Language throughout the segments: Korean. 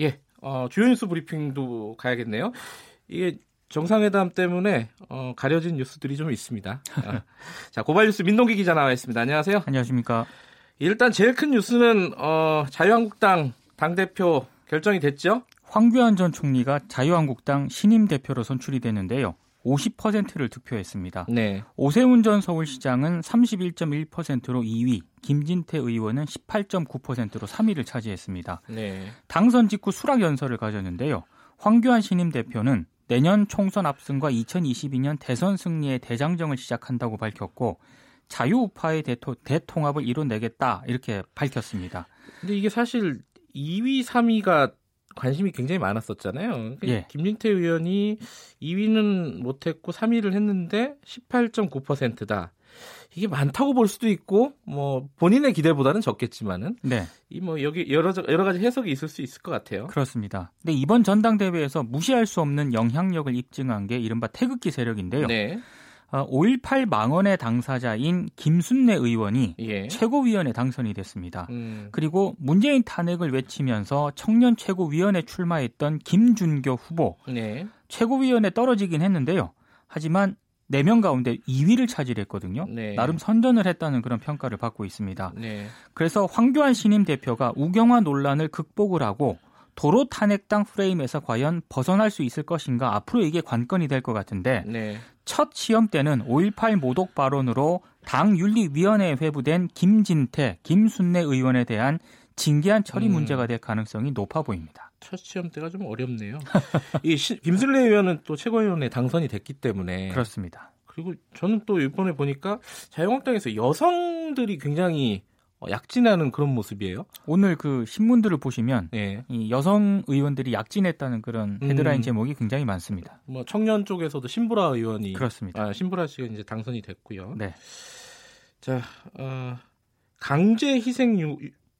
예, 어, 주요 뉴스 브리핑도 가야겠네요. 이게 정상회담 때문에 어, 가려진 뉴스들이 좀 있습니다. 아, 자, 고발 뉴스 민동기 기자 나와 있습니다. 안녕하세요. 안녕하십니까. 일단 제일 큰 뉴스는 어, 자유한국당 당 대표 결정이 됐죠? 황교안 전 총리가 자유한국당 신임 대표로 선출이 됐는데요. 50%를 득표했습니다. 네. 오세훈 전 서울시장은 31.1%로 2위, 김진태 의원은 18.9%로 3위를 차지했습니다. 네. 당선 직후 수락 연설을 가졌는데요. 황교안 신임 대표는 내년 총선 압승과 2022년 대선 승리의 대장정을 시작한다고 밝혔고 자유우파의 대토, 대통합을 이뤄내겠다 이렇게 밝혔습니다. 근데 이게 사실 2위, 3위가 관심이 굉장히 많았었잖아요. 그러니까 예. 김진태 의원이 2위는 못했고 3위를 했는데 18.9%다. 이게 많다고 볼 수도 있고 뭐 본인의 기대보다는 적겠지만은 네. 이 뭐 여기 여러 여러 가지 해석이 있을 수 있을 것 같아요. 그렇습니다. 근데 이번 전당대회에서 무시할 수 없는 영향력을 입증한 게 이른바 태극기 세력인데요. 네. 5.18 어, 망언의 당사자인 김순례 의원이 예. 최고위원에 당선이 됐습니다. 음. 그리고 문재인 탄핵을 외치면서 청년 최고위원에 출마했던 김준교 후보 네. 최고위원에 떨어지긴 했는데요. 하지만 4명 가운데 2위를 차지했거든요. 네. 나름 선전을 했다는 그런 평가를 받고 있습니다. 네. 그래서 황교안 신임 대표가 우경화 논란을 극복을 하고 도로 탄핵당 프레임에서 과연 벗어날 수 있을 것인가 앞으로 이게 관건이 될 것 같은데 네. 첫 시험 때는 5.18 모독 발언으로 당 윤리위원회에 회부된 김진태, 김순례 의원에 대한 징계한 처리 음. 문제가 될 가능성이 높아 보입니다. 첫 시험 때가 좀 어렵네요. 이 시, 김순례 의원은 또 최고위원에 당선이 됐기 때문에 그렇습니다. 그리고 저는 또 이번에 보니까 자유한국당에서 여성들이 굉장히 어, 약진하는 그런 모습이에요. 오늘 그 신문들을 보시면 네. 이 여성 의원들이 약진했다는 그런 헤드라인 음. 제목이 굉장히 많습니다. 뭐 청년 쪽에서도 신보라 의원이 그렇습니다. 아, 신보라 씨가 이제 당선이 됐고요. 네. 자, 어, 강제 희생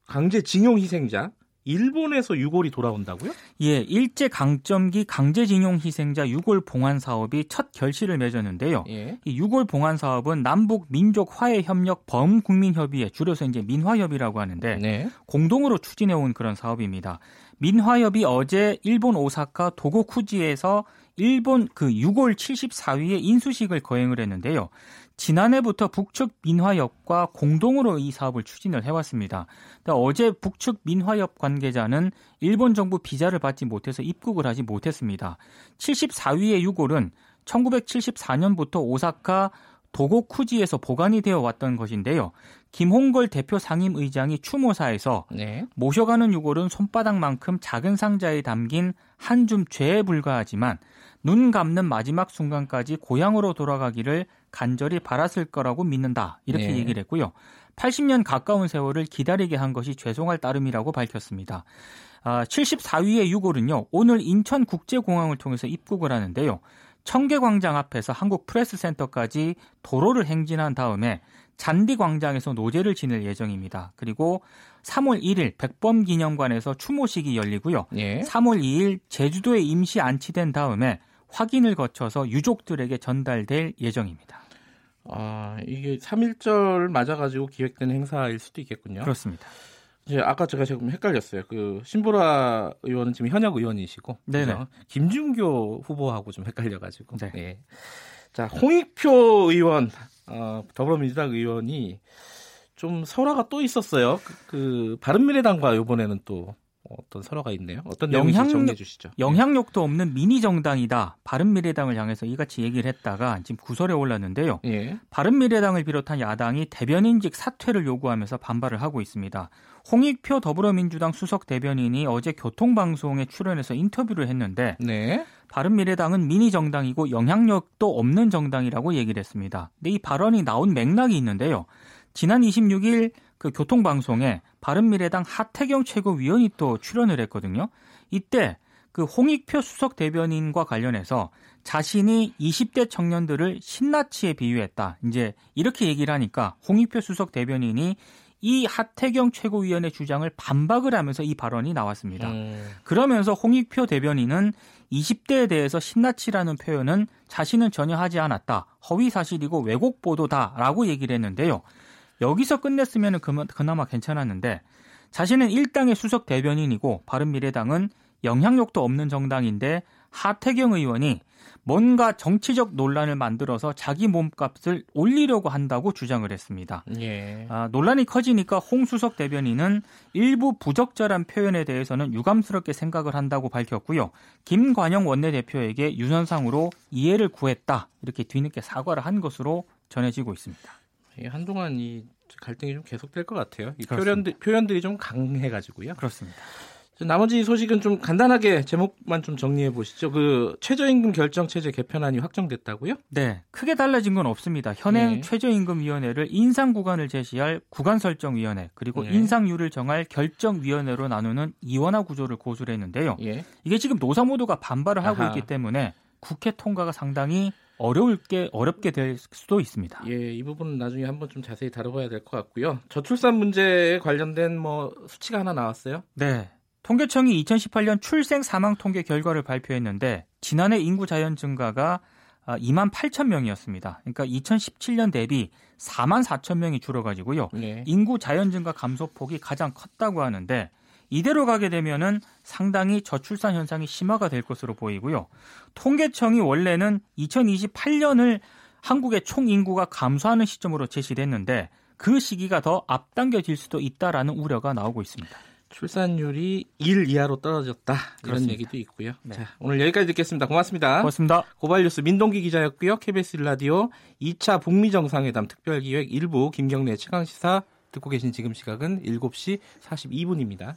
강제 징용 희생자 일본에서 유골이 돌아온다고요? 예, 일제 강점기 강제징용 희생자 유골 봉환 사업이 첫 결실을 맺었는데요. 예. 이 유골 봉환 사업은 남북 민족 화해 협력 범국민 협의회 줄여서 이제 민화협이라고 하는데 네. 공동으로 추진해 온 그런 사업입니다. 민화협이 어제 일본 오사카 도고쿠지에서 일본 그 6월 74위의 인수식을 거행을 했는데요. 지난해부터 북측 민화협과 공동으로 이 사업을 추진을 해왔습니다. 어제 북측 민화협 관계자는 일본 정부 비자를 받지 못해서 입국을 하지 못했습니다. 74위의 유골은 1974년부터 오사카 도고 쿠지에서 보관이 되어 왔던 것인데요. 김홍걸 대표 상임 의장이 추모사에서 네. 모셔가는 유골은 손바닥만큼 작은 상자에 담긴 한 줌 죄에 불과하지만 눈 감는 마지막 순간까지 고향으로 돌아가기를 간절히 바랐을 거라고 믿는다. 이렇게 네. 얘기를 했고요. 80년 가까운 세월을 기다리게 한 것이 죄송할 따름이라고 밝혔습니다. 아, 74위의 유골은요. 오늘 인천국제공항을 통해서 입국을 하는데요. 청계광장 앞에서 한국 프레스센터까지 도로를 행진한 다음에 잔디광장에서 노제를 지낼 예정입니다. 그리고 3월 1일 백범기념관에서 추모식이 열리고요. 예. 3월 2일 제주도에 임시 안치된 다음에 확인을 거쳐서 유족들에게 전달될 예정입니다. 아, 이게 3.1절 맞아가지고 기획된 행사일 수도 있겠군요. 그렇습니다. 이제 아까 제가 조금 헷갈렸어요. 그 신보라 의원은 지금 현역 의원이시고, 네네. 김준교 후보하고 좀 헷갈려가지고. 네. 네. 자, 홍익표 의원, 어, 더불어민주당 의원이 좀 설화가 또 있었어요. 그, 그 바른미래당과 이번에는 또 어떤 설화가 있네요. 어떤 영향력, 정리해 주시죠. 영향력도 없는 미니 정당이다. 바른미래당을 향해서 이같이 얘기를 했다가 지금 구설에 올랐는데요. 예. 바른미래당을 비롯한 야당이 대변인직 사퇴를 요구하면서 반발을 하고 있습니다. 홍익표 더불어민주당 수석 대변인이 어제 교통방송에 출연해서 인터뷰를 했는데 네. 바른미래당은 미니 정당이고 영향력도 없는 정당이라고 얘기를 했습니다. 근데 이 발언이 나온 맥락이 있는데요. 지난 26일 그 교통방송에 바른미래당 하태경 최고위원이 또 출연을 했거든요. 이때 그 홍익표 수석 대변인과 관련해서 자신이 20대 청년들을 신나치에 비유했다. 이제 이렇게 얘기를 하니까 홍익표 수석 대변인이 이 하태경 최고위원의 주장을 반박을 하면서 이 발언이 나왔습니다. 음. 그러면서 홍익표 대변인은 20대에 대해서 신나치라는 표현은 자신은 전혀 하지 않았다. 허위 사실이고 왜곡 보도다라고 얘기를 했는데요. 여기서 끝냈으면 그나마 괜찮았는데 자신은 일당의 수석 대변인이고 바른미래당은 영향력도 없는 정당인데 하태경 의원이 뭔가 정치적 논란을 만들어서 자기 몸값을 올리려고 한다고 주장을 했습니다. 예. 아, 논란이 커지니까 홍수석 대변인은 일부 부적절한 표현에 대해서는 유감스럽게 생각을 한다고 밝혔고요. 김관영 원내대표에게 유선상으로 이해를 구했다 이렇게 뒤늦게 사과를 한 것으로 전해지고 있습니다. 예, 한동안 이 갈등이 좀 계속될 것 같아요. 이 표현들, 표현들이 좀 강해가지고요. 그렇습니다. 나머지 소식은 좀 간단하게 제목만 좀 정리해 보시죠. 그 최저임금 결정 체제 개편안이 확정됐다고요? 네, 크게 달라진 건 없습니다. 현행 네. 최저임금위원회를 인상 구간을 제시할 구간 설정 위원회 그리고 네. 인상률을 정할 결정 위원회로 나누는 이원화 구조를 고수를 했는데요. 예. 이게 지금 노사 모두가 반발을 하고 아하. 있기 때문에 국회 통과가 상당히 어려울 게 어렵게 될 수도 있습니다. 예, 이 부분은 나중에 한번 좀 자세히 다뤄봐야 될 것 같고요. 저출산 문제에 관련된 뭐 수치가 하나 나왔어요? 네. 통계청이 2018년 출생 사망 통계 결과를 발표했는데 지난해 인구 자연 증가가 2만 8천 명이었습니다. 그러니까 2017년 대비 4만 4천 명이 줄어가지고요. 네. 인구 자연 증가 감소폭이 가장 컸다고 하는데 이대로 가게 되면은 상당히 저출산 현상이 심화가 될 것으로 보이고요. 통계청이 원래는 2028년을 한국의 총 인구가 감소하는 시점으로 제시됐는데 그 시기가 더 앞당겨질 수도 있다라는 우려가 나오고 있습니다. 출산율이 1 이하로 떨어졌다 이런 그렇습니다. 얘기도 있고요. 네. 자, 오늘 여기까지 듣겠습니다. 고맙습니다. 고맙습니다. 고발뉴스 민동기 기자였고요. KBS 라디오 2차 북미 정상회담 특별기획 일부 김경래 최강 시사 듣고 계신 지금 시각은 7시 42분입니다.